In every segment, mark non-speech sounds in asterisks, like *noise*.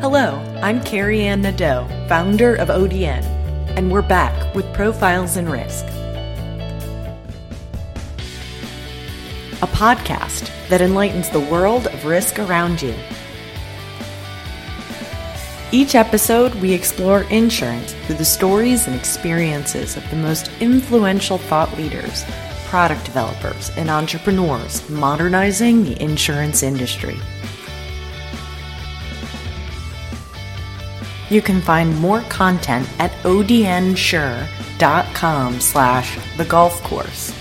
Hello, I'm Carrie Ann Nadeau, founder of ODN, and we're back with Profiles in Risk, a podcast that enlightens the world of risk around you. Each episode, we explore insurance through the stories and experiences of the most influential thought leaders, product developers, and entrepreneurs modernizing the insurance industry. You can find more content at odnsure.com slash the golf course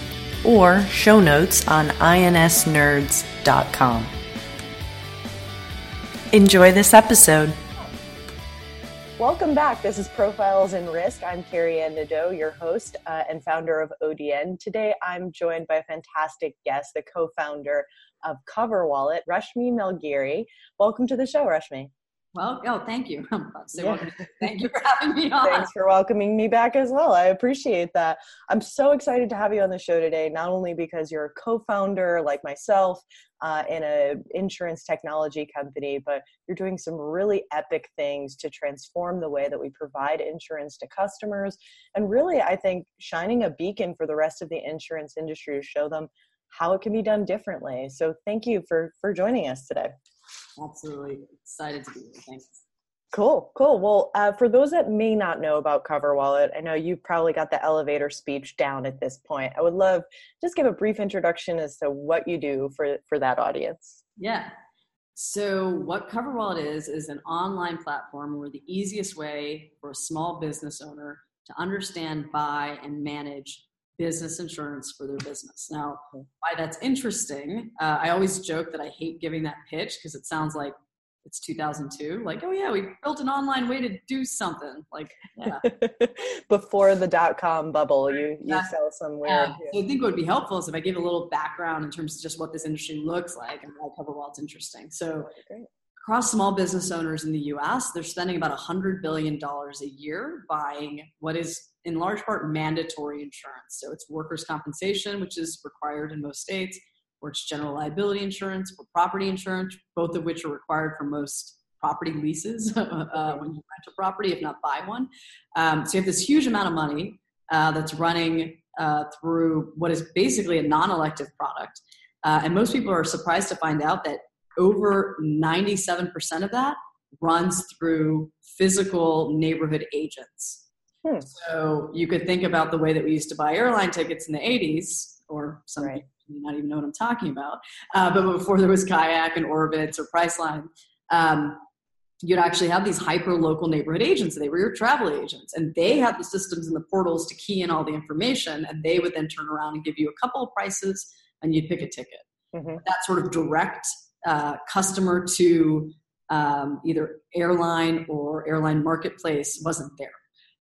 or show notes on insnerds.com. Enjoy this episode. Welcome back. This is Profiles in Risk. I'm Carrie Ann Nadeau, your host uh, and founder of ODN. Today I'm joined by a fantastic guest, the co-founder of CoverWallet, Rashmi Melgiri. Welcome to the show, Rashmi. Well, oh, thank you. *laughs* yeah. *laughs* Thank you for having me on. Thanks for welcoming me back as well. I appreciate that. I'm so excited to have you on the show today, not only because you're a co-founder like myself uh, in an insurance technology company, but you're doing some really epic things to transform the way that we provide insurance to customers. And really, I think shining a beacon for the rest of the insurance industry to show them how it can be done differently. So thank you for for joining us today. Absolutely excited to be here. Thanks. Cool, cool. Well, uh, for those that may not know about CoverWallet, I know you've probably got the elevator speech down at this point. I would love just give a brief introduction as to what you do for for that audience. Yeah. So, what CoverWallet is is an online platform where the easiest way for a small business owner to understand, buy, and manage business insurance for their business. Now, why that's interesting, uh, I always joke that I hate giving that pitch because it sounds like it's 2002 like oh yeah we built an online way to do something. Like yeah. *laughs* Before the dot-com bubble you you sell somewhere. Yeah. so i think what would be helpful is if i gave a little background in terms of just what this industry looks like and why CoverWallet's interesting. So across small business owners in the us they're spending about $100 billion a year buying what is in large part mandatory insurance. So it's workers' compensation, which is required in most states, or it's general liability insurance or property insurance, both of which are required for most property leases *laughs* uh, when you rent a property, if not buy one. Um, so you have this huge amount of money uh, that's running uh, through what is basically a non elective product. Uh, and most people are surprised to find out that over 97% of that runs through physical neighborhood agents. Hmm. So you could think about the way that we used to buy airline tickets in the 80s, or some right. not even know what I'm talking about. Uh, but before there was Kayak and Orbitz or Priceline, um, you'd actually have these hyper local neighborhood agents. They were your travel agents, and they had the systems and the portals to key in all the information, and they would then turn around and give you a couple of prices, and you'd pick a ticket. Mm-hmm. That sort of direct uh, customer to um, either airline or airline marketplace wasn't there.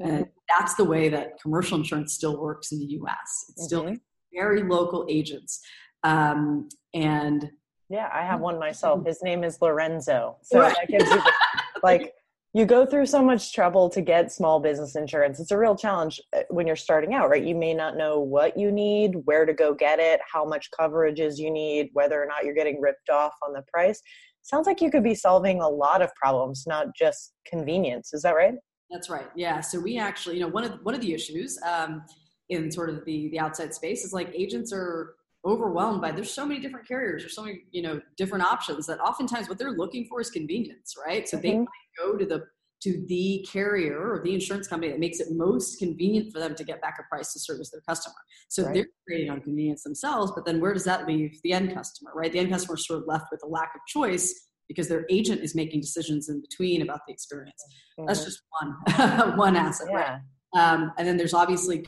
And that's the way that commercial insurance still works in the US. It's still mm-hmm. very local agents. Um, and yeah, I have one myself. His name is Lorenzo. So right. that gives you the, *laughs* like you go through so much trouble to get small business insurance. It's a real challenge uh, when you're starting out, right? You may not know what you need, where to go get it, how much coverages you need, whether or not you're getting ripped off on the price. Sounds like you could be solving a lot of problems, not just convenience. Is that right? That's right. Yeah. So we actually, you know, one of one of the issues um, in sort of the the outside space is like agents are overwhelmed by there's so many different carriers there's so many you know different options that oftentimes what they're looking for is convenience right so mm-hmm. they might go to the to the carrier or the insurance company that makes it most convenient for them to get back a price to service their customer so right. they're creating on convenience themselves but then where does that leave the end customer right the end customer is sort of left with a lack of choice because their agent is making decisions in between about the experience. Mm-hmm. That's just one *laughs* one asset, yeah. right? Um, and then there's obviously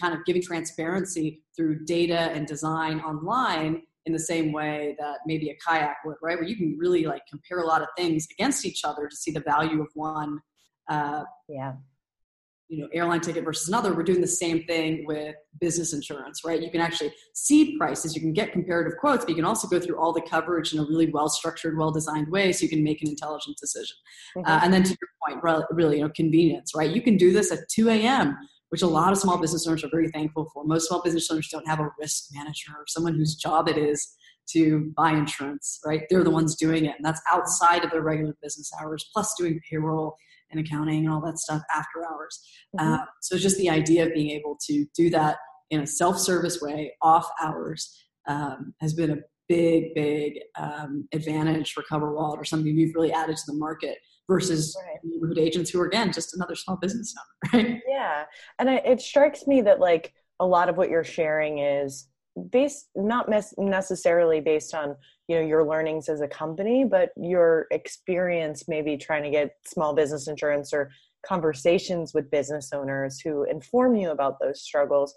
kind of giving transparency through data and design online in the same way that maybe a kayak would, right? Where you can really like compare a lot of things against each other to see the value of one. Uh, yeah you know airline ticket versus another we're doing the same thing with business insurance right you can actually see prices you can get comparative quotes but you can also go through all the coverage in a really well structured well designed way so you can make an intelligent decision mm-hmm. uh, and then to your point really you know convenience right you can do this at 2 a.m which a lot of small business owners are very thankful for most small business owners don't have a risk manager or someone whose job it is to buy insurance, right? They're the ones doing it, and that's outside of their regular business hours, plus doing payroll and accounting and all that stuff after hours. Mm-hmm. Uh, so just the idea of being able to do that in a self-service way, off hours, um, has been a big, big um, advantage for CoverWallet or something we've really added to the market versus right. neighborhood agents who are again just another small business owner, *laughs* right? Yeah, and it strikes me that like a lot of what you're sharing is based not mes- necessarily based on you know your learnings as a company but your experience maybe trying to get small business insurance or conversations with business owners who inform you about those struggles.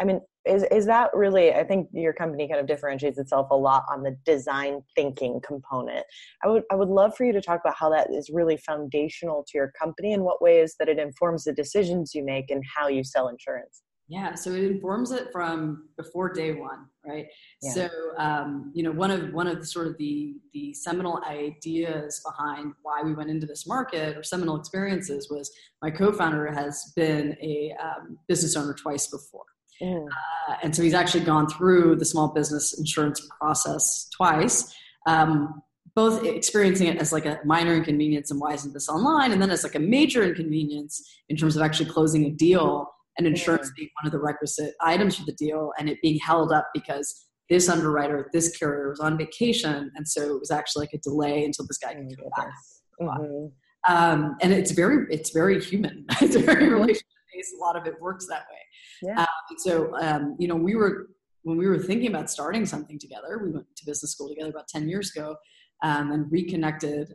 I mean is is that really i think your company kind of differentiates itself a lot on the design thinking component. I would i would love for you to talk about how that is really foundational to your company and what ways that it informs the decisions you make and how you sell insurance yeah, so it informs it from before day one, right? Yeah. So um, you know, one of one of the sort of the the seminal ideas behind why we went into this market or seminal experiences was my co-founder has been a um, business owner twice before. Mm. Uh, and so he's actually gone through the small business insurance process twice, um, both experiencing it as like a minor inconvenience and why isn't this online, and then as like a major inconvenience in terms of actually closing a deal and insurance being one of the requisite items for the deal and it being held up because this underwriter, this carrier was on vacation, and so it was actually like a delay until this guy could come back. Mm-hmm. Um, and it's very, it's very human. *laughs* it's very relationship based. A lot of it works that way. Yeah. Um, so, um, you know, we were when we were thinking about starting something together. We went to business school together about ten years ago, um, and reconnected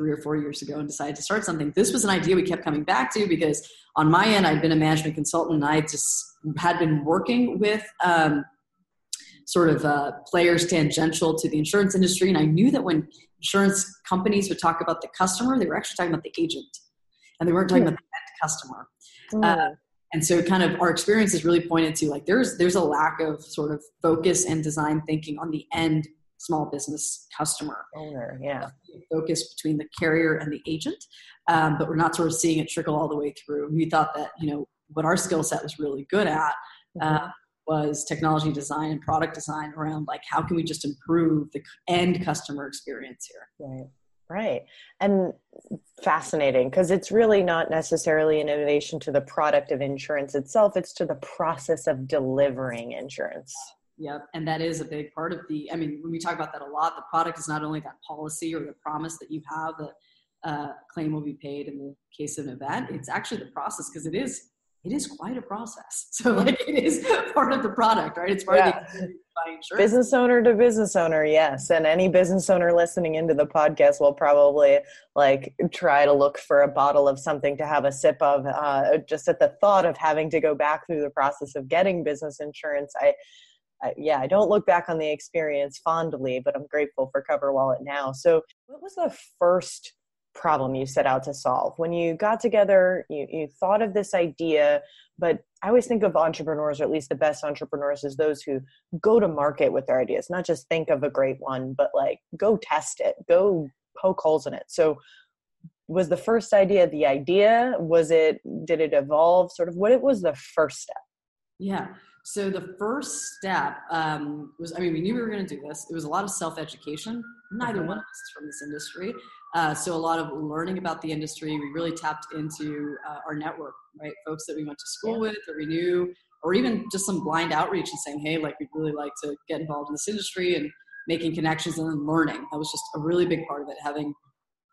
three or four years ago and decided to start something. This was an idea we kept coming back to because on my end, I'd been a management consultant and I just had been working with um, sort of uh, players tangential to the insurance industry. And I knew that when insurance companies would talk about the customer, they were actually talking about the agent and they weren't talking about the end customer. Mm. Uh, and so kind of our experiences really pointed to like there's there's a lack of sort of focus and design thinking on the end small business customer. Owner yeah. Focus between the carrier and the agent um, but we're not sort of seeing it trickle all the way through. We thought that you know what our skill set was really good at uh, mm-hmm. was technology design and product design around like how can we just improve the end customer experience here? Right. Right. And fascinating because it's really not necessarily an innovation to the product of insurance itself. It's to the process of delivering insurance Yep. And that is a big part of the, I mean, when we talk about that a lot, the product is not only that policy or the promise that you have that uh, claim will be paid in the case of an event, it's actually the process because it is, it is quite a process. *laughs* So like it is part of the product, right? It's part yeah. of the business owner to business owner yes and any business owner listening into the podcast will probably like try to look for a bottle of something to have a sip of uh, just at the thought of having to go back through the process of getting business insurance i Yeah, I don't look back on the experience fondly, but I'm grateful for CoverWallet now. So, what was the first problem you set out to solve when you got together? You, you thought of this idea, but I always think of entrepreneurs, or at least the best entrepreneurs, as those who go to market with their ideas, not just think of a great one, but like go test it, go poke holes in it. So, was the first idea the idea? Was it, did it evolve? Sort of what it was the first step? Yeah. So the first step um, was, I mean, we knew we were going to do this. It was a lot of self-education. Neither one of us is from this industry. Uh, so a lot of learning about the industry. We really tapped into uh, our network, right? Folks that we went to school with or we knew, or even just some blind outreach and saying, hey, like we'd really like to get involved in this industry and making connections and then learning. That was just a really big part of it, having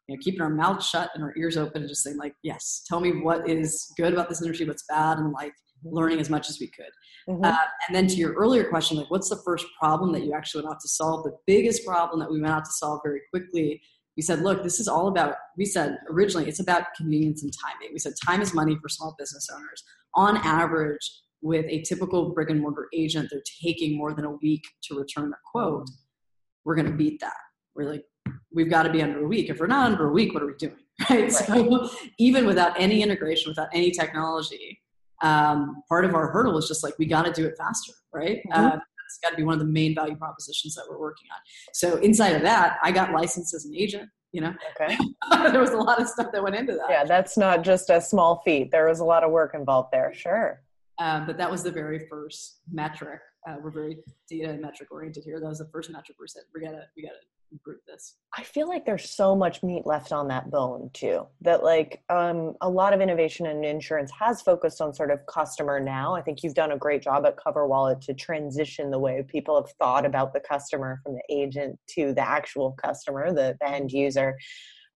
you know, keeping our mouths shut and our ears open and just saying like, yes, tell me what is good about this industry, what's bad, and like learning as much as we could. Mm-hmm. Uh, and then to your earlier question, like what's the first problem that you actually went out to solve? The biggest problem that we went out to solve very quickly, we said, look, this is all about, we said originally, it's about convenience and timing. We said time is money for small business owners. On average, with a typical brick and mortar agent, they're taking more than a week to return a quote. We're going to beat that. We're like, we've got to be under a week. If we're not under a week, what are we doing? *laughs* Right. right. So even without any integration, without any technology, um, part of our hurdle is just like we got to do it faster, right? Mm-hmm. Uh, that's got to be one of the main value propositions that we're working on. So inside of that, I got licensed as an agent. You know, okay. *laughs* there was a lot of stuff that went into that. Yeah, that's not just a small feat. There was a lot of work involved there. Sure. Um, but that was the very first metric Uh, we're very data and metric oriented here. That was the first metric we said we gotta we gotta improve this. I feel like there's so much meat left on that bone too. That like um, a lot of innovation in insurance has focused on sort of customer now. I think you've done a great job at CoverWallet to transition the way people have thought about the customer from the agent to the actual customer, the, the end user.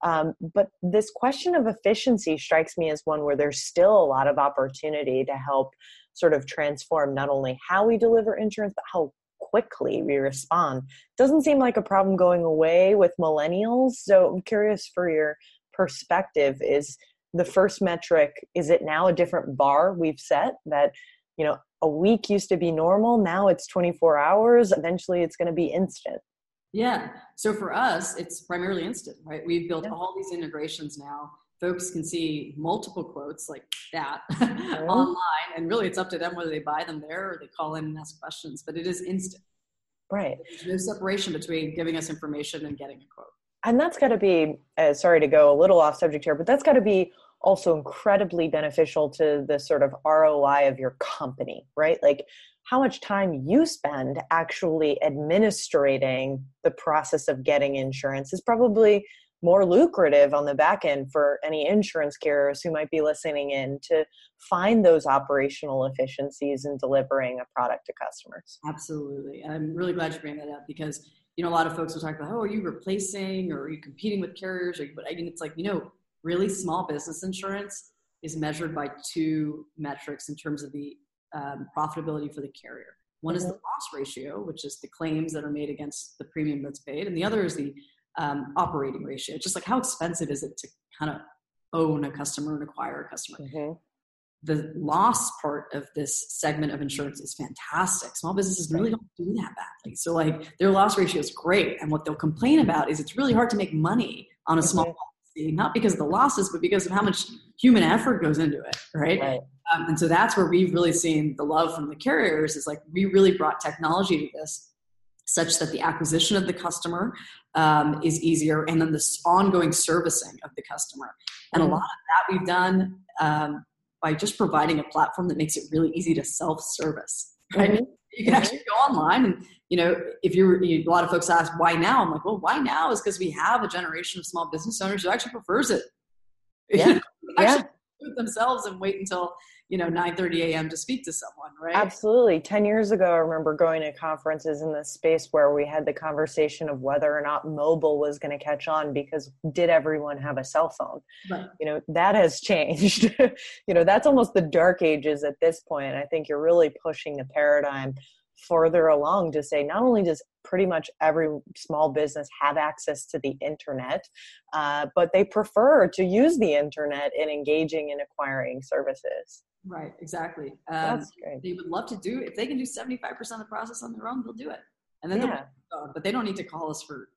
Um, but this question of efficiency strikes me as one where there's still a lot of opportunity to help sort of transform not only how we deliver insurance, but how quickly we respond. Doesn't seem like a problem going away with millennials. So I'm curious for your perspective is the first metric is it now a different bar we've set that you know a week used to be normal now it's 24 hours eventually it's going to be instant yeah. So for us, it's primarily instant, right? We've built yeah. all these integrations now. Folks can see multiple quotes like that oh. *laughs* online, and really it's up to them whether they buy them there or they call in and ask questions, but it is instant. Right. There's no separation between giving us information and getting a quote. And that's got to be, uh, sorry to go a little off subject here, but that's got to be also incredibly beneficial to the sort of ROI of your company, right? Like how much time you spend actually administrating the process of getting insurance is probably more lucrative on the back end for any insurance carriers who might be listening in to find those operational efficiencies in delivering a product to customers. Absolutely. I'm really glad you bring that up because you know a lot of folks will talk about oh are you replacing or are you competing with carriers or but I mean it's like you know really small business insurance is measured by two metrics in terms of the um, profitability for the carrier. One is the mm-hmm. loss ratio, which is the claims that are made against the premium that's paid, and the other is the um, operating ratio, just like how expensive is it to kind of own a customer and acquire a customer. Mm-hmm. The loss part of this segment of insurance is fantastic. Small businesses really don't do that badly. So, like, their loss ratio is great. And what they'll complain about is it's really hard to make money on a small mm-hmm. policy, not because of the losses, but because of how much human effort goes into it, right? right. Um, and so that's where we've really seen the love from the carriers is like we really brought technology to this such that the acquisition of the customer um, is easier and then this ongoing servicing of the customer. And a mm-hmm. lot of that we've done um, by just providing a platform that makes it really easy to self-service. Right? Mm-hmm. You can actually go online and you know if you're you, a lot of folks ask why now i'm like well why now is because we have a generation of small business owners who actually prefers it *laughs* yeah, yeah. do it themselves and wait until you know 9:30 a.m. to speak to someone, right? Absolutely. 10 years ago I remember going to conferences in this space where we had the conversation of whether or not mobile was going to catch on because did everyone have a cell phone? Right. You know, that has changed. *laughs* you know, that's almost the dark ages at this point. I think you're really pushing the paradigm further along to say not only does pretty much every small business have access to the internet, uh, but they prefer to use the internet in engaging in acquiring services. Right, exactly. Um, they would love to do if they can do seventy five percent of the process on their own, they'll do it, and then yeah. but they don't need to call us for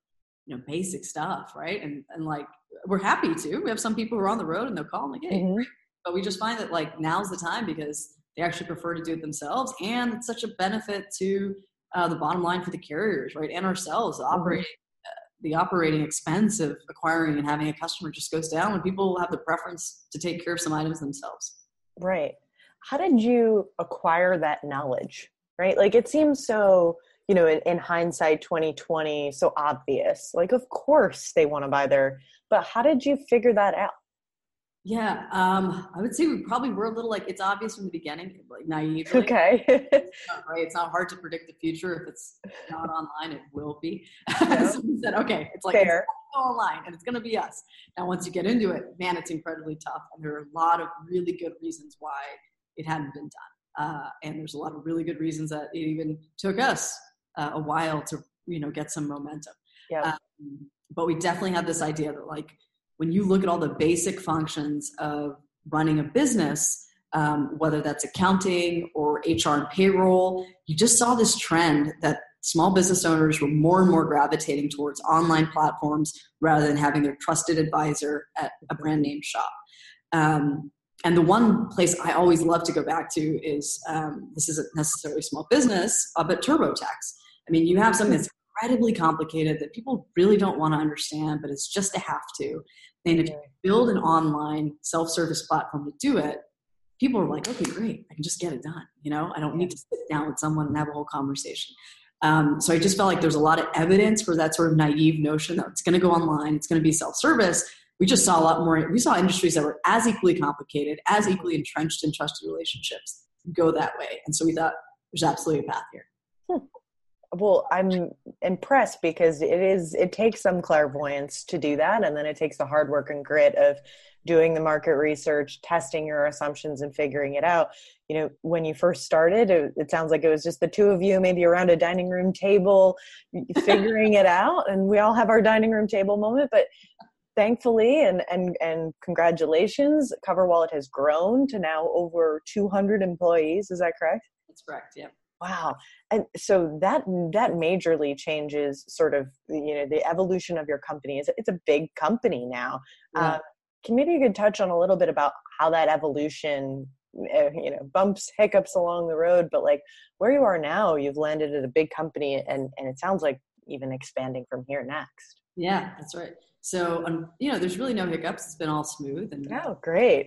you know basic stuff, right? And and like we're happy to. We have some people who are on the road and they'll call and like, hey, mm-hmm. but we just find that like now's the time because they actually prefer to do it themselves, and it's such a benefit to uh, the bottom line for the carriers, right, and ourselves. Mm-hmm. operating uh, the operating expense of acquiring and having a customer just goes down when people have the preference to take care of some items themselves. Right. How did you acquire that knowledge? Right? Like it seems so, you know, in, in hindsight 2020, so obvious. Like of course they want to buy their but how did you figure that out? Yeah, um, I would say we probably were a little like it's obvious from the beginning, like naive. Okay. *laughs* *laughs* right. It's not hard to predict the future. If it's not online, it will be. *laughs* Yeah. so we said, okay, it's like Fair. it's online and it's going to be us. Now, once you get into it, man, it's incredibly tough, and there are a lot of really good reasons why it hadn't been done. Uh, and there's a lot of really good reasons that it even took us uh, a while to you know get some momentum. Yeah. Um, but we definitely had this idea that like when you look at all the basic functions of running a business, um, whether that's accounting or HR and payroll, you just saw this trend that small business owners were more and more gravitating towards online platforms rather than having their trusted advisor at a brand name shop. Um, and the one place I always love to go back to is um, this isn't necessarily small business, uh, but TurboTax. I mean, you have something that's incredibly complicated that people really don't want to understand, but it's just a have to. And if you build an online self service platform to do it, people are like, okay, great, I can just get it done. You know, I don't need to sit down with someone and have a whole conversation. Um, so I just felt like there's a lot of evidence for that sort of naive notion that it's going to go online, it's going to be self-service. We just saw a lot more. We saw industries that were as equally complicated, as equally entrenched in trusted relationships go that way. And so we thought there's absolutely a path here. Well, I'm impressed because it is it takes some clairvoyance to do that, and then it takes the hard work and grit of doing the market research, testing your assumptions, and figuring it out. You know, when you first started, it, it sounds like it was just the two of you, maybe around a dining room table, figuring it out. And we all have our dining room table moment, but thankfully and and and congratulations CoverWallet has grown to now over 200 employees is that correct that's correct yeah wow. And so that that majorly changes sort of you know the evolution of your company. It's, it's a big company now. Yeah. um, can maybe you could touch on a little bit about how that evolution eh, you know bumps hiccups along the road but like where you are now you've landed at a big company and and it sounds like even expanding from here next. Yeah that's right so um, you know there's really no hiccups it's been all smooth and oh great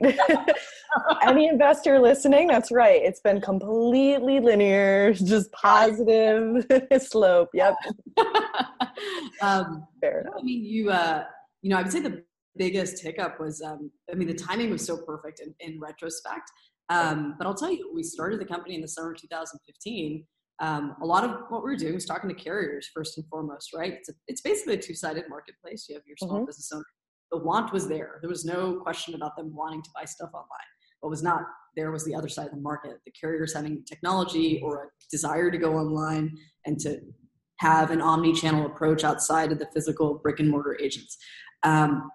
*laughs* any investor listening that's right it's been completely linear just positive *laughs* slope yep *laughs* um, Fair enough. i mean you uh you know i would say the biggest hiccup was um, I mean the timing was so perfect in, in retrospect. Um, but I'll tell you, we started the company in the summer of 2015. Um, a lot of what we were doing was talking to carriers first and foremost, right? It's, a, it's basically a two-sided marketplace. You have your small mm-hmm. business owner. The want was there. There was no question about them wanting to buy stuff online. What was not there was the other side of the market. The carriers having technology or a desire to go online and to have an omni-channel approach outside of the physical brick and mortar agents. Um,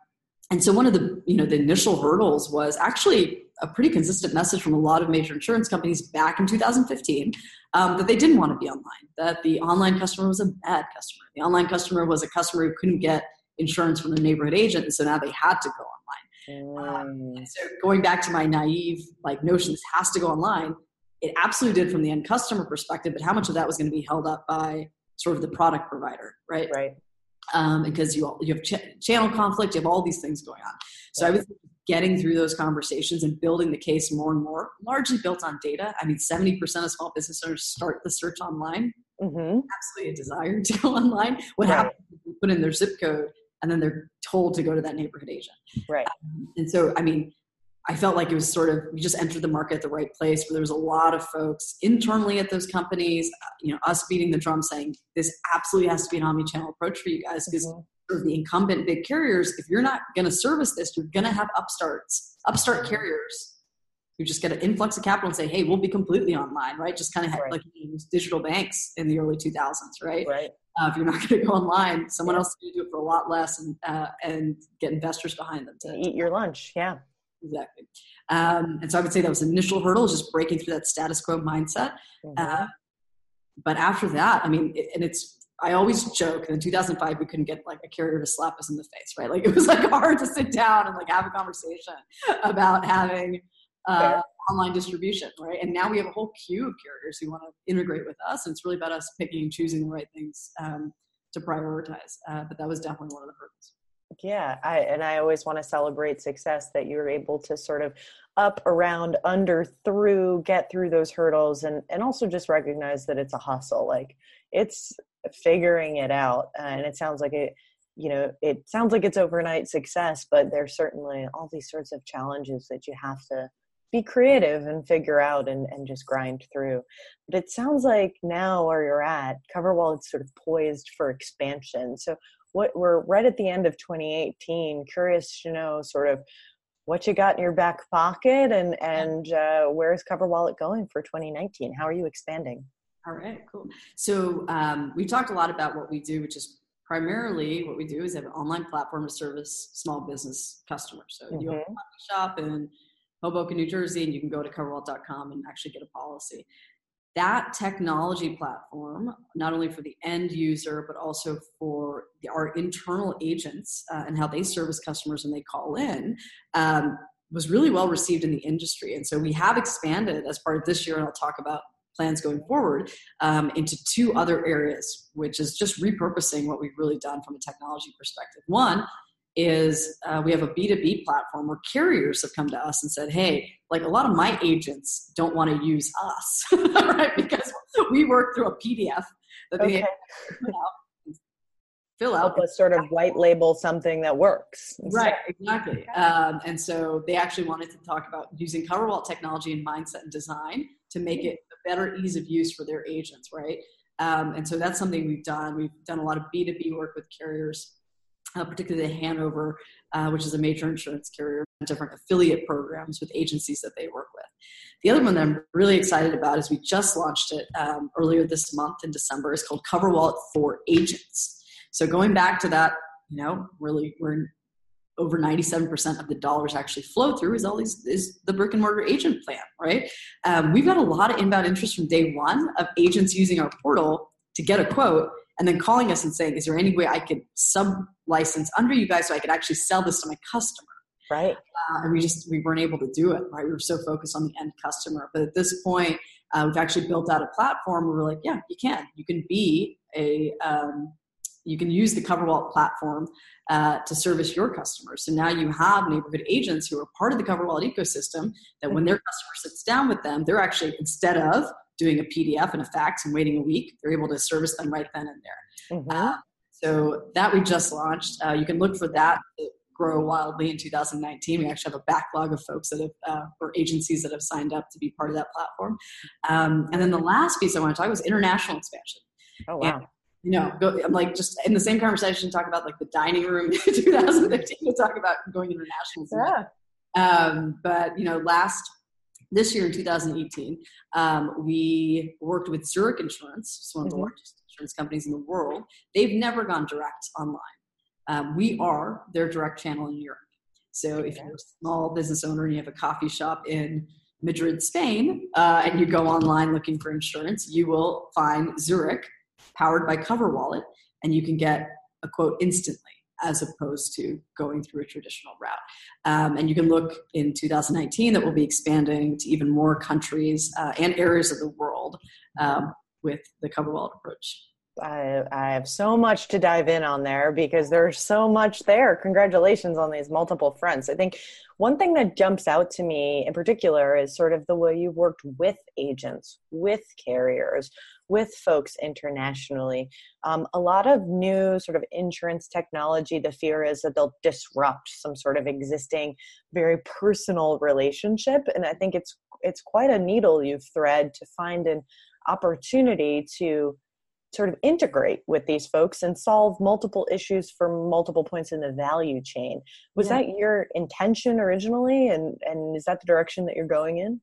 and so one of the you know the initial hurdles was actually a pretty consistent message from a lot of major insurance companies back in 2015 um, that they didn't want to be online that the online customer was a bad customer. The online customer was a customer who couldn't get insurance from their neighborhood agent and so now they had to go online. Um, mm. so going back to my naive like notion this has to go online it absolutely did from the end customer perspective but how much of that was going to be held up by sort of the product provider right? Right um, because you all, you have ch- channel conflict, you have all these things going on. So I was getting through those conversations and building the case more and more, largely built on data. I mean, seventy percent of small business owners start the search online. Mm-hmm. Absolutely a desire to go online. What right. happens? They put in their zip code and then they're told to go to that neighborhood agent. Right. Um, and so, I mean, I felt like it was sort of we just entered the market at the right place where there was a lot of folks internally at those companies, uh, you know, us beating the drum saying this absolutely has to be an omni-channel approach for you guys because mm-hmm. the incumbent big carriers, if you're not going to service this, you're going to have upstarts, upstart carriers who just get an influx of capital and say, hey, we'll be completely online, right? Just kind of right. like digital banks in the early 2000s, right? Right. Uh, if you're not *laughs* going to go online, someone yeah. else can do it for a lot less and uh, and get investors behind them to eat your lunch. Yeah exactly. Um, and so I would say that was the initial hurdle, just breaking through that status quo mindset. Mm-hmm. Uh, but after that, I mean, it, and it's I always joke in 2005 we couldn't get like a carrier to slap us in the face, right? Like it was like *laughs* hard to sit down and like have a conversation about having uh, online distribution, right? And now we have a whole queue of carriers who want to integrate with us, and it's really about us picking and choosing the right things um, to prioritize. Uh, but that was definitely one of the hurdles yeah I, and i always want to celebrate success that you're able to sort of up around under through get through those hurdles and and also just recognize that it's a hustle like it's figuring it out uh, and it sounds like it you know it sounds like it's overnight success but there's certainly all these sorts of challenges that you have to be creative and figure out and, and just grind through. But it sounds like now where you're at, CoverWallet is sort of poised for expansion. So what we're right at the end of 2018 curious to know sort of what you got in your back pocket and and uh, where's CoverWallet going for 2019 how are you expanding? All right cool. So um, we talked a lot about what we do which is primarily what we do is have an online platform to service small business customers. So mm-hmm. you have a shop in hoboken new jersey and you can go to coverwallet.com and actually get a policy that technology platform, not only for the end user, but also for the, our internal agents uh, and how they service customers when they call in, um, was really well received in the industry. And so we have expanded as part of this year, and I'll talk about plans going forward um, into two other areas, which is just repurposing what we've really done from a technology perspective. One, is uh, we have a B2B platform where carriers have come to us and said, hey, like a lot of my agents don't want to use us, *laughs* right? Because we work through a PDF that they okay. they fill out. Help us sort of white label something that works. Right, exactly. Um, and so they actually wanted to talk about using CoverWallet technology and mindset and design to make it a better ease of use for their agents, right? Um, and so that's something we've done. We've done a lot of B2B work with carriers, uh, particularly Hanover, uh, which is a major insurance carrier, different affiliate programs with agencies that they work with. The other one that I'm really excited about is we just launched it um, earlier this month in December. is called CoverWallet for Agents. So going back to that, you know, really we're over 97% of the dollars actually flow through is all these is the brick and mortar agent plan, right? Um, we've got a lot of inbound interest from day one of agents using our portal to get a quote and then calling us and saying, is there any way I could sub license under you guys so I could actually sell this to my customer? Right. Uh, and we just, we weren't able to do it, right? We were so focused on the end customer. But at this point, uh, we've actually built out a platform where we're like, yeah, you can. You can be a, um, you can use the CoverWallet platform uh, to service your customers. So now you have neighborhood agents who are part of the CoverWallet ecosystem that when their customer sits down with them, they're actually, instead of doing a PDF and a fax and waiting a week, they're able to service them right then and there. Mm-hmm. Uh, so that we just launched. Uh, you can look for that grow wildly in 2019. We actually have a backlog of folks that have, uh, or agencies that have signed up to be part of that platform. Um, and then the last piece I want to talk about was international expansion. Oh, wow. And you know, go, I'm like just in the same conversation, talk about like the dining room *laughs* in 2015 to talk about going international. Yeah. Um, but you know, last this year in 2018, um, we worked with Zurich Insurance, it's one of the mm-hmm. largest insurance companies in the world. They've never gone direct online. Um, we are their direct channel in Europe. So if you're a small business owner and you have a coffee shop in Madrid, Spain, uh, and you go online looking for insurance, you will find Zurich powered by CoverWallet, and you can get a quote instantly as opposed to going through a traditional route. Um, and you can look in 2019 that we'll be expanding to even more countries uh, and areas of the world um, with the CoverWallet approach. I, I have so much to dive in on there because there's so much there. Congratulations on these multiple fronts. I think one thing that jumps out to me in particular is sort of the way you've worked with agents, with carriers, with folks internationally. Um, a lot of new sort of insurance technology, the fear is that they'll disrupt some sort of existing, very personal relationship. And I think it's it's quite a needle you've thread to find an opportunity to sort of integrate with these folks and solve multiple issues from multiple points in the value chain. Was yeah. that your intention originally, and and is that the direction that you're going in?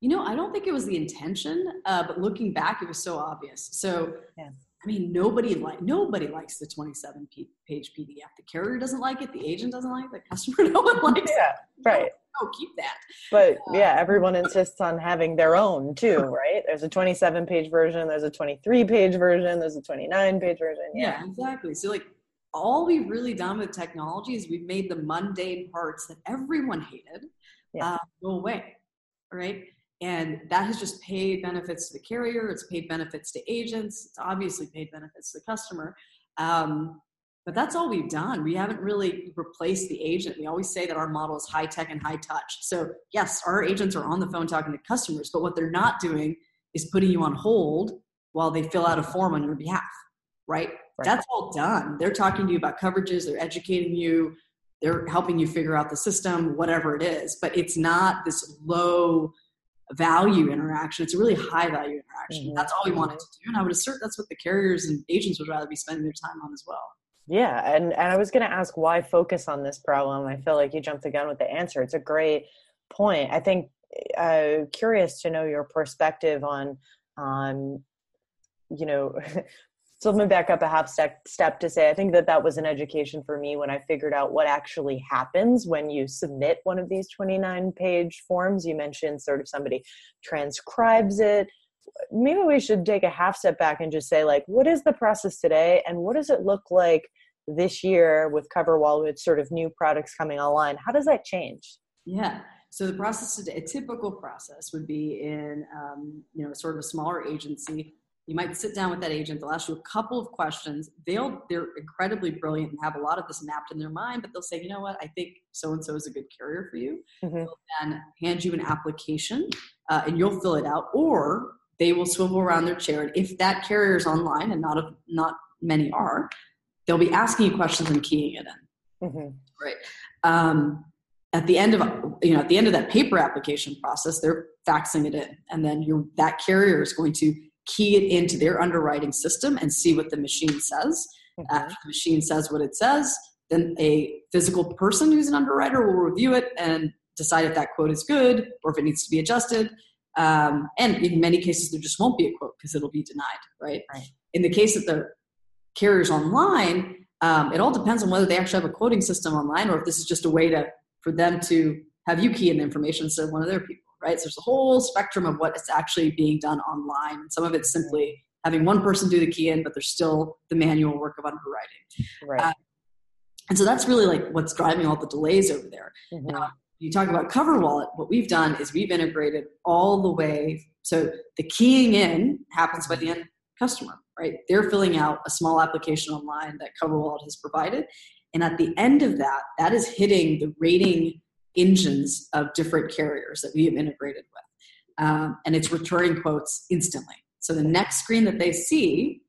You know, I don't think it was the intention, uh, but looking back, it was so obvious. So, yeah. I mean, nobody like nobody likes the 27 page PDF. The carrier doesn't like it. The agent doesn't like it. The customer, *laughs* no one likes yeah, it. right. Oh, keep that. But uh, yeah, everyone insists on having their own too, *laughs* right? There's a 27 page version. There's a 23 page version. There's a 29 page version. Yeah. yeah, exactly. So like, all we've really done with technology is we've made the mundane parts that everyone hated yeah. uh, go away. Right and that has just paid benefits to the carrier, it's paid benefits to agents, it's obviously paid benefits to the customer. Um, but that's all we've done. We haven't really replaced the agent. We always say that our model is high tech and high touch. So, yes, our agents are on the phone talking to customers, but what they're not doing is putting you on hold while they fill out a form on your behalf, right? right? That's all done. They're talking to you about coverages, they're educating you, they're helping you figure out the system, whatever it is. But it's not this low value interaction. It's a really high value interaction. Mm-hmm. That's all we wanted to do. And I would assert that's what the carriers and agents would rather be spending their time on as well. Yeah. And, and I was going to ask why focus on this problem. I feel like you jumped the gun with the answer. It's a great point. I think uh, curious to know your perspective on, on, you know, *laughs* so let me back up a half step, step to say I think that that was an education for me when I figured out what actually happens when you submit one of these 29 page forms. You mentioned sort of somebody transcribes it. Maybe we should take a half step back and just say, like, what is the process today and what does it look like this year with CoverWallet with sort of new products coming online? How does that change? Yeah. So the process today, a typical process would be in, um, you know, sort of a smaller agency you might sit down with that agent they'll ask you a couple of questions. They'll they're incredibly brilliant and have a lot of this mapped in their mind but they'll say you know what? I think so and so is a good carrier for you. Mm-hmm. they'll then hand you an application uh, and you'll fill it out or they will swivel around their chair and if that carrier is online and not a, not many are they'll be asking you questions and keying it in. Mm-hmm. right. Um, at the end of you know at the end of that paper application process they're faxing it in and then your that carrier is going to key it into their underwriting system and see what the machine says mm-hmm. after the machine says what it says then a physical person who's an underwriter will review it and decide if that quote is good or if it needs to be adjusted um, and in many cases there just won't be a quote because it'll be denied right? right in the case of the carriers online um, it all depends on whether they actually have a quoting system online or if this is just a way to for them to have you key in the information instead of one of their people, right? So there's a whole spectrum of what is actually being done online. Some of it's simply having one person do the key in, but there's still the manual work of underwriting. Right. Uh, and so that's really like what's driving all the delays over there. Mm-hmm. Uh, you talk about CoverWallet. What we've done is we've integrated all the way. So the keying in happens by the end customer, right? They're filling out a small application online that CoverWallet has provided, and at the end of that, that is hitting the rating engines of different carriers that we have integrated with. Um, and it's returning quotes instantly. So the next screen that they see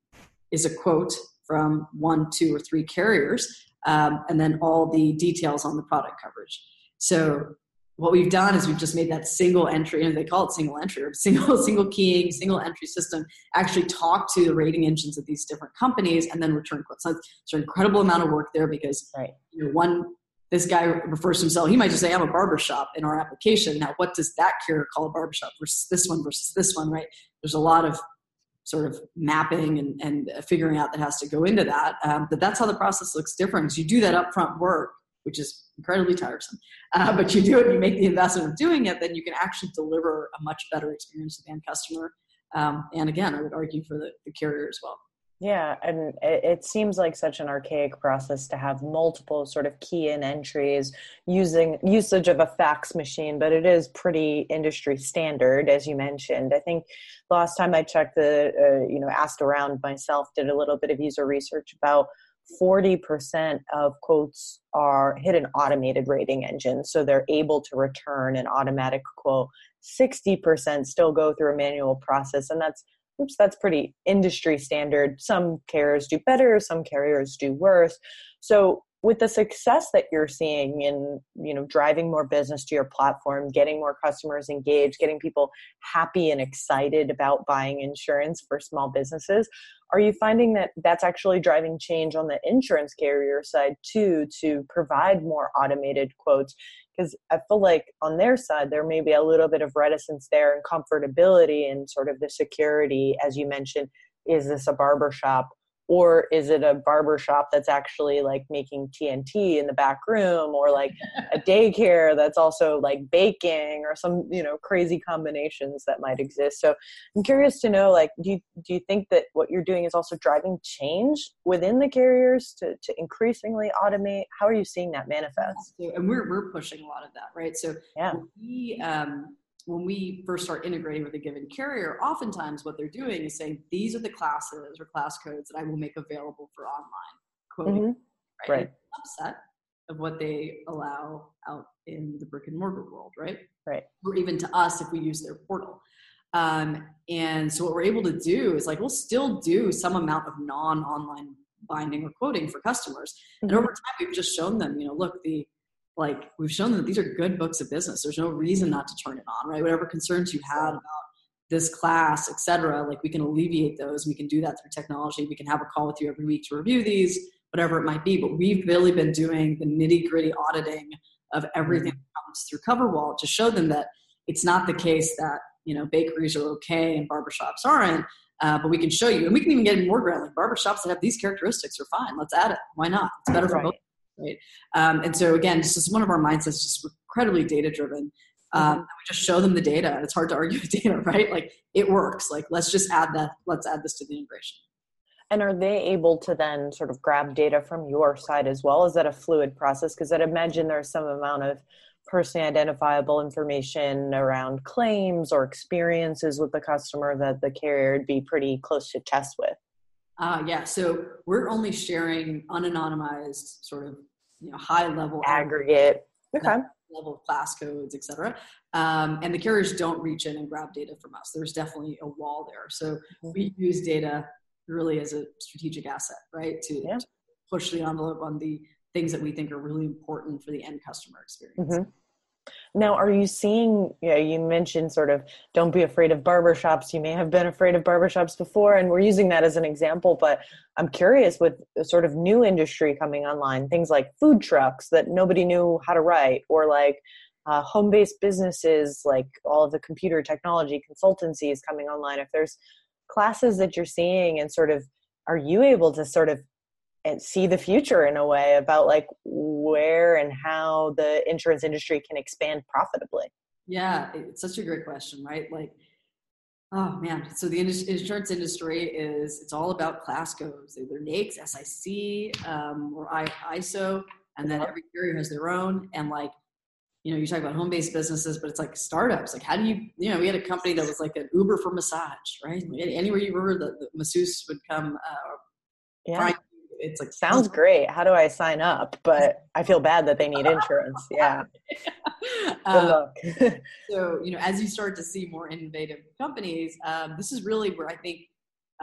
is a quote from one, two, or three carriers, um, and then all the details on the product coverage. So what we've done is we've just made that single entry, and they call it single entry or *laughs* single single keying, single entry system actually talk to the rating engines of these different companies and then return quotes. So it's an incredible amount of work there because right. you know, one this guy refers to himself. He might just say, "I'm a barbershop" in our application. Now, what does that carrier call a barbershop versus this one versus this one? Right? There's a lot of sort of mapping and, and figuring out that has to go into that. Um, but that's how the process looks different. you do that upfront work which is incredibly tiresome. Uh, but you do it, you make the investment of doing it, then you can actually deliver a much better experience to the end customer. Um, and again, I would argue for the, the carrier as well. Yeah, and it, seems like such an archaic process to have multiple sort of key in entries using usage of a fax machine, but it is pretty industry standard, as you mentioned. I think last time I checked the, uh, you know, asked around myself, did a little bit of user research about 40% of quotes are hit an automated rating engine so they're able to return an automatic quote 60% still go through a manual process and that's oops that's pretty industry standard. Some carriers do better some carriers do worse. So with the success that you're seeing in you know driving more business to your platform getting more customers engaged getting people happy and excited about buying insurance for small businesses are you finding that that's actually driving change on the insurance carrier side too to provide more automated quotes? Because i feel like on their side there may be a little bit of reticence there and comfortability and sort of the security as you mentioned is this a barbershop or is it a barber shop that's actually like making TNT in the back room or like a *laughs* daycare that's also like baking or some you know crazy combinations that might exist? So I'm curious to know like do you, do you think that what you're doing is also driving change within the carriers to, to increasingly automate? How are you seeing that manifest? And we're, we're pushing a lot of that right? So yeah. we um when we first start integrating with a given carrier, oftentimes what they're doing is saying, these are the classes or class codes that I will make available for online quoting. Mm-hmm. Right. right. Subset of what they allow out in the brick and mortar world, right? Right. Or even to us if we use their portal. Um, and so what we're able to do is like we'll still do some amount of non-online binding or quoting for customers. Mm-hmm. And over time we've just shown them, you know, look, the like we've shown them that these are good books of business. There's no reason not to turn it on right? Whatever concerns you had about this class etc like we can alleviate those. We can do that through technology. We can have a call with you every week to review these whatever it might be. But we've really been doing the nitty gritty auditing of everything mm-hmm. that comes through CoverWallet to show them that it's not the case that you know bakeries are okay and barbershops aren't uh, but we can show you. And we can even get more ground like barbershops that have these characteristics are fine. Let's add it. Why not? It's better for right. both right? Um, and so again, this is one of our mindsets, just incredibly data driven. Um, we just show them the data. It's hard to argue *laughs* with data, right? Like it works. Like let's just add that. Let's add this to the integration. And are they able to then sort of grab data from your side as well? Is that a fluid process? Because I'd imagine there's some amount of personally identifiable information around claims or experiences with the customer that the carrier would be pretty close to test with. Uh, yeah, so we're only sharing unanonymized, sort of, you know, high level aggregate, okay, level class codes, etc. Um, and the carriers don't reach in and grab data from us. There's definitely a wall there. So mm-hmm. we use data really as a strategic asset, right? To, yeah. to, push the envelope on the things that we think are really important for the end customer experience. Mm-hmm. Now, are you seeing, you, know, you mentioned sort of don't be afraid of barbershops. You may have been afraid of barbershops before, and we're using that as an example, but I'm curious with sort of new industry coming online, things like food trucks that nobody knew how to write, or like uh, home based businesses, like all of the computer technology consultancies coming online. If there's classes that you're seeing and sort of are you able to sort of and see the future in a way about like where and how the insurance industry can expand profitably yeah it's such a great question right like oh man so the insurance industry is it's all about class codes either NAICS, SIC, um, or ISO, and then every carrier has their own. And like you know, you talk about home-based businesses, but it's like startups. Like, how do you, you know, we had a company that was like an Uber for massage, right? Anywhere you were, the, the masseuse would come. Uh, yeah. It's like sounds great. How do I sign up? But I feel bad that they need insurance. Yeah. *laughs* Good um, *laughs* so you know, as you start to see more innovative companies, um, this is really where I think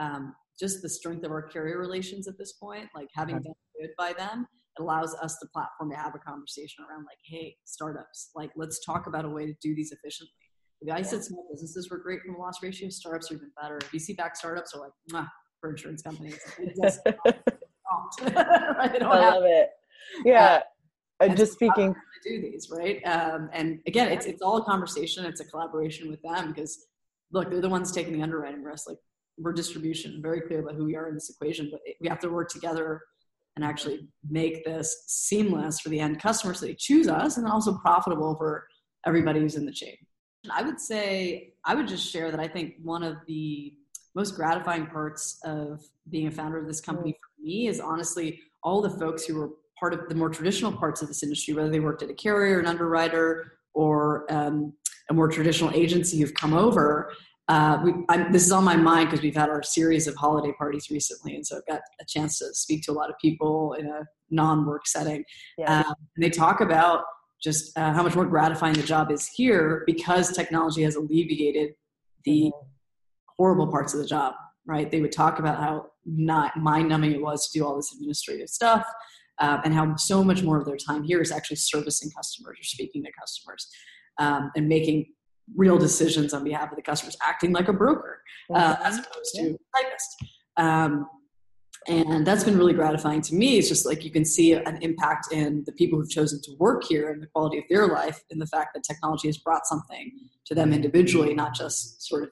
um, just the strength of our carrier relations at this point, like having done good by them, it allows us the platform to have a conversation around like, hey, startups, like let's talk about a way to do these efficiently. The guy said small businesses were great from a loss ratio. Startups are even better. VC backed startups are like, for insurance companies. *laughs* Just, *laughs* I love it. Yeah. Uh, just speaking to do these right um, and again it's it's all a conversation it's a collaboration with them because look they're the ones taking the underwriting risk like we're distribution very clear about who we are in this equation but we have to work together and actually make this seamless for the end customer so they choose us and also profitable for everybody who's in the chain. I would say, I would just share that I think one of the most gratifying parts of being a founder of this company for me is honestly all the folks who were part of the more traditional parts of this industry, whether they worked at a carrier, an underwriter, or um, a more traditional agency who've come over uh, we, this is on my mind because we've had our series of holiday parties recently, and so I've got a chance to speak to a lot of people in a non-work setting. Yeah. Um, and they talk about just uh, how much more gratifying the job is here because technology has alleviated the mm-hmm. horrible parts of the job. Right? They would talk about how not mind-numbing it was to do all this administrative stuff, uh, and how so much more of their time here is actually servicing customers or speaking to customers um, and making real decisions on behalf of the customers, acting like a broker uh, as opposed to yeah. typist. Um, and that's been really gratifying to me. It's just like you can see an impact in the people who've chosen to work here and the quality of their life, in the fact that technology has brought something to them individually, not just sort of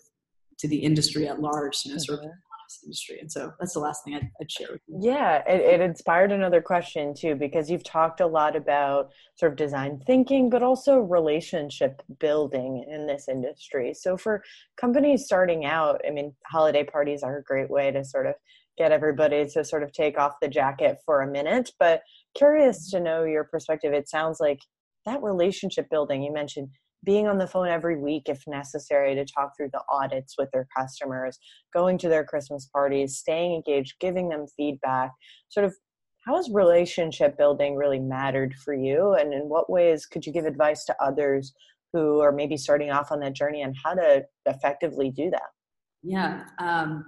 to the industry at large. You know, sort of mm-hmm industry. And so that's the last thing I'd, I'd share with you. Yeah, it, it, inspired another question too, because you've talked a lot about sort of design thinking, but also relationship building in this industry. So for companies starting out, I mean, holiday parties are a great way to sort of get everybody to sort of take off the jacket for a minute. But curious to know your perspective. It sounds like that relationship building you mentioned being on the phone every week if necessary to talk through the audits with their customers, going to their Christmas parties, staying engaged, giving them feedback. Sort of how has relationship building really mattered for you? And in what ways could you give advice to others who are maybe starting off on that journey and how to effectively do that? Yeah. Um,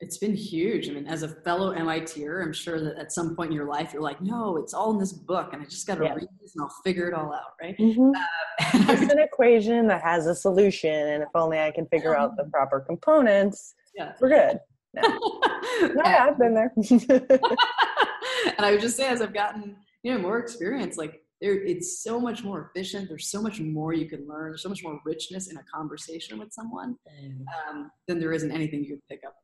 it's been huge. I mean, as a fellow MITer, I'm sure that at some point in your life, you're like, no, it's all in this book, and I just got to yeah. read this, and I'll figure it all out, right? Mm-hmm. Uh, it's *laughs* an equation that has a solution, and if only I can figure out the proper components, yeah. we're good. *laughs* No, I've been there. and I would just say, as I've gotten you know more experience, like there, it's so much more efficient. There's so much more you can learn. There's so much more richness in a conversation with someone mm. um, than there is in anything you can pick up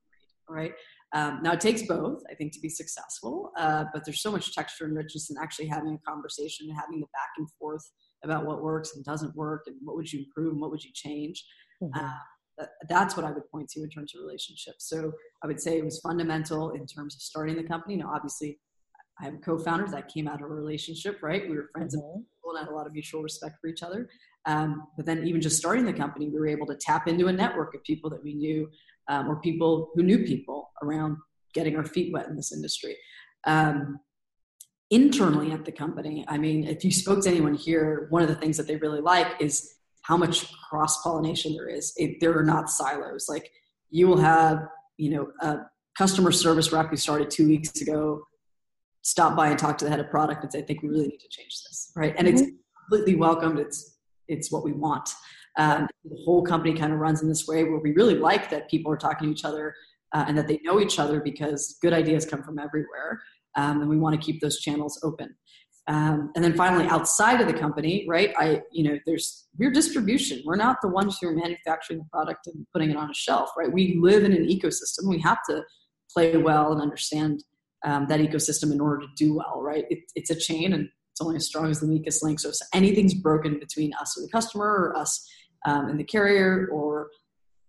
right? Um, now it takes both, I think, to be successful, uh, but there's so much texture and richness in actually having a conversation and having the back and forth about what works and doesn't work and what would you improve and what would you change. Mm-hmm. Uh, that's what I would point to in terms of relationships. So I would say it was fundamental in terms of starting the company. Now, obviously, I have co-founders that came out of a relationship, right? We were friends mm-hmm. and had a lot of mutual respect for each other. Um, but then even just starting the company, we were able to tap into a network of people that we knew um, or people who knew people around getting our feet wet in this industry. Um, internally at the company, I mean, if you spoke to anyone here, one of the things that they really like is how much cross pollination there is. It, there are not silos. Like you will have, you know, a customer service rep who started two weeks ago stop by and talk to the head of product and say, I think we really need to change this, right? And mm-hmm. it's completely welcomed. It's it's what we want. Um, the whole company kind of runs in this way where we really like that people are talking to each other uh, and that they know each other because good ideas come from everywhere. Um, and we want to keep those channels open. Um, and then finally, outside of the company, right? I, you know, there's we're distribution. We're not the ones who are manufacturing the product and putting it on a shelf, right? We live in an ecosystem. We have to play well and understand um, that ecosystem in order to do well, right? It, it's a chain, and it's only as strong as the weakest link. So if anything's broken between us and the customer, or us um, and the carrier, or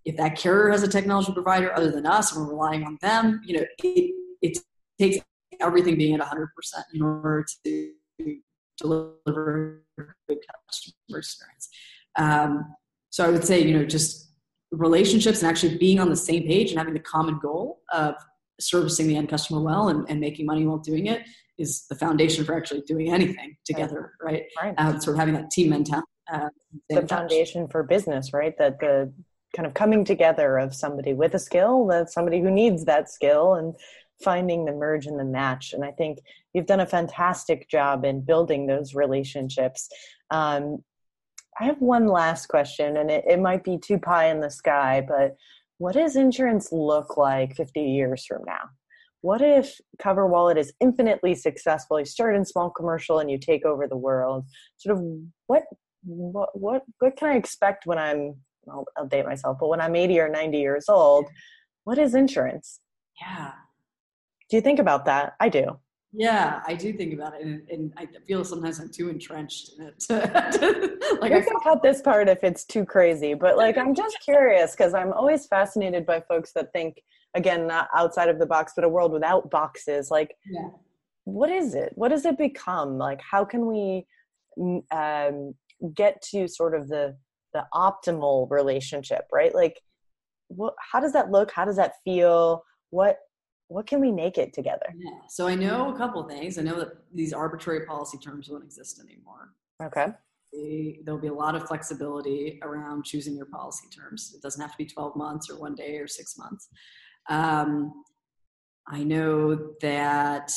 if that carrier has a technology provider other than us and we're relying on them, you know, it, it takes everything being at 100% in order to deliver a good customer experience. Um, so I would say, you know, just relationships and actually being on the same page and having the common goal of servicing the end customer well and, and making money while doing it is the foundation for actually doing anything together, right? right. Um, sort of having that team mentality. Uh, the foundation for business, right? That the kind of coming together of somebody with a skill, that somebody who needs that skill, and finding the merge and the match. And I think you've done a fantastic job in building those relationships. Um, I have one last question, and it, it might be too pie in the sky, but what does insurance look like 50 years from now? What if CoverWallet is infinitely successful? You start in small commercial and you take over the world. Sort of what what what what can I expect when I'm I'll, I'll date myself, but when I'm 80 or 90 years old, what is insurance? Yeah. Do you think about that? I do. Yeah, I do think about it, and, and I feel sometimes I'm too entrenched in it. *laughs* like I can cut this part if it's too crazy, but like I'm just curious because I'm always fascinated by folks that think again not outside of the box, but a world without boxes. Like, yeah. what is it? What does it become? Like, how can we um, get to sort of the the optimal relationship? Right? Like, what? How does that look? How does that feel? What what can we make it together? Yeah. So I know a couple things. I know that these arbitrary policy terms won't exist anymore. Okay. There'll be a lot of flexibility around choosing your policy terms. It doesn't have to be 12 months or one day or six months. Um, I know that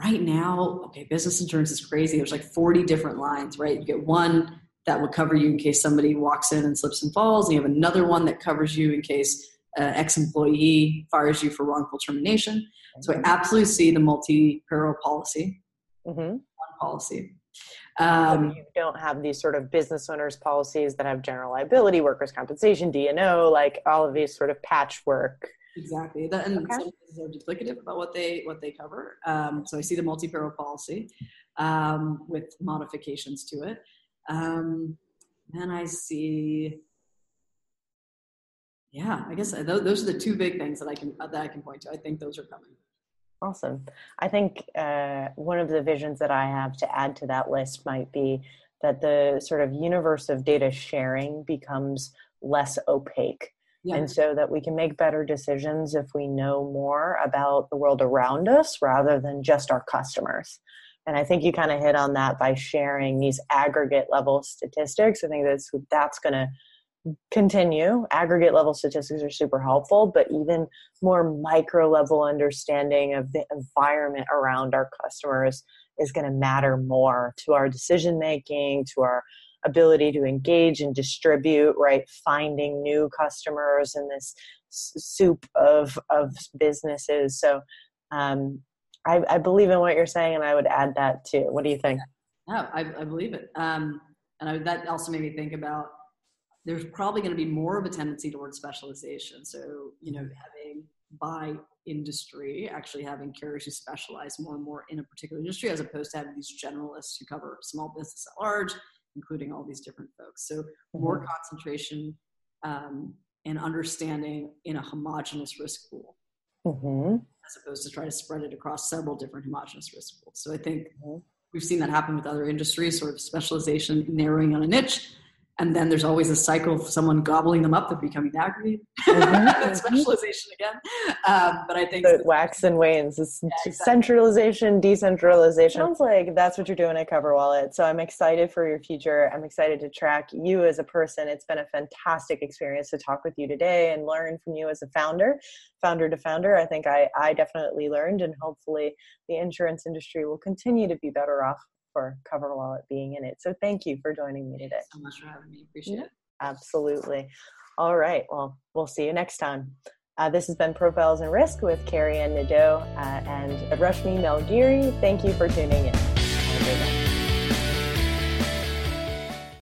right now, okay, business insurance is crazy. There's like 40 different lines, right? You get one that will cover you in case somebody walks in and slips and falls. And you have another one that covers you in case uh, ex-employee fires you for wrongful termination. So I absolutely see the multi-peril policy. Mm-hmm. One policy. Um, you don't have these sort of business owners policies that have general liability, workers' compensation, D&O, like all of these sort of patchwork. Exactly, that, and okay. some are duplicative about what they what they cover. Um, so I see the multi-peril policy um, with modifications to it. Um, then I see yeah, I guess uh, those are the two big things that I can that I can point to. I think those are coming. Awesome. I think uh, one of the visions that I have to add to that list might be that the sort of universe of data sharing becomes less opaque. Yeah. And so that we can make better decisions if we know more about the world around us rather than just our customers. And I think you kind of hit on that by sharing these aggregate level statistics. I think that's that's going to continue. Aggregate level statistics are super helpful, but even more micro level understanding of the environment around our customers is going to matter more to our decision making, to our ability to engage and distribute, right? Finding new customers in this soup of, of businesses. So, um, I, I, believe in what you're saying, and I would add that too. What do you think? No, I, I believe it. Um, and I, that also made me think about there's probably going to be more of a tendency towards specialization. So, you know, having by industry, actually having carriers who specialize more and more in a particular industry, as opposed to having these generalists who cover small business at large, including all these different folks. So, more mm-hmm. concentration um, and understanding in a homogenous risk pool. Mm-hmm. As opposed to try to spread it across several different homogenous risk pools. So I think mm-hmm. we've seen that happen with other industries, sort of specialization, narrowing on a niche, and then there's always a cycle of someone gobbling them up, they're becoming aggregated, mm-hmm. *laughs* specialization again. Um, but I think it wax and wanes. It's yeah, exactly. centralization, decentralization. Sounds like that's what you're doing at CoverWallet. So I'm excited for your future. I'm excited to track you as a person. It's been a fantastic experience to talk with you today and learn from you as a founder, founder to founder. I think I, I definitely learned, and hopefully the insurance industry will continue to be better off for CoverWallet being in it. So thank you for joining me today. So much for having me. Appreciate yeah, it. Absolutely. All right. Well, we'll see you next time. Uh, this has been Profiles in Risk with Carrie Ann Nadeau uh, and Rashmi Melgiri. Thank you for tuning in.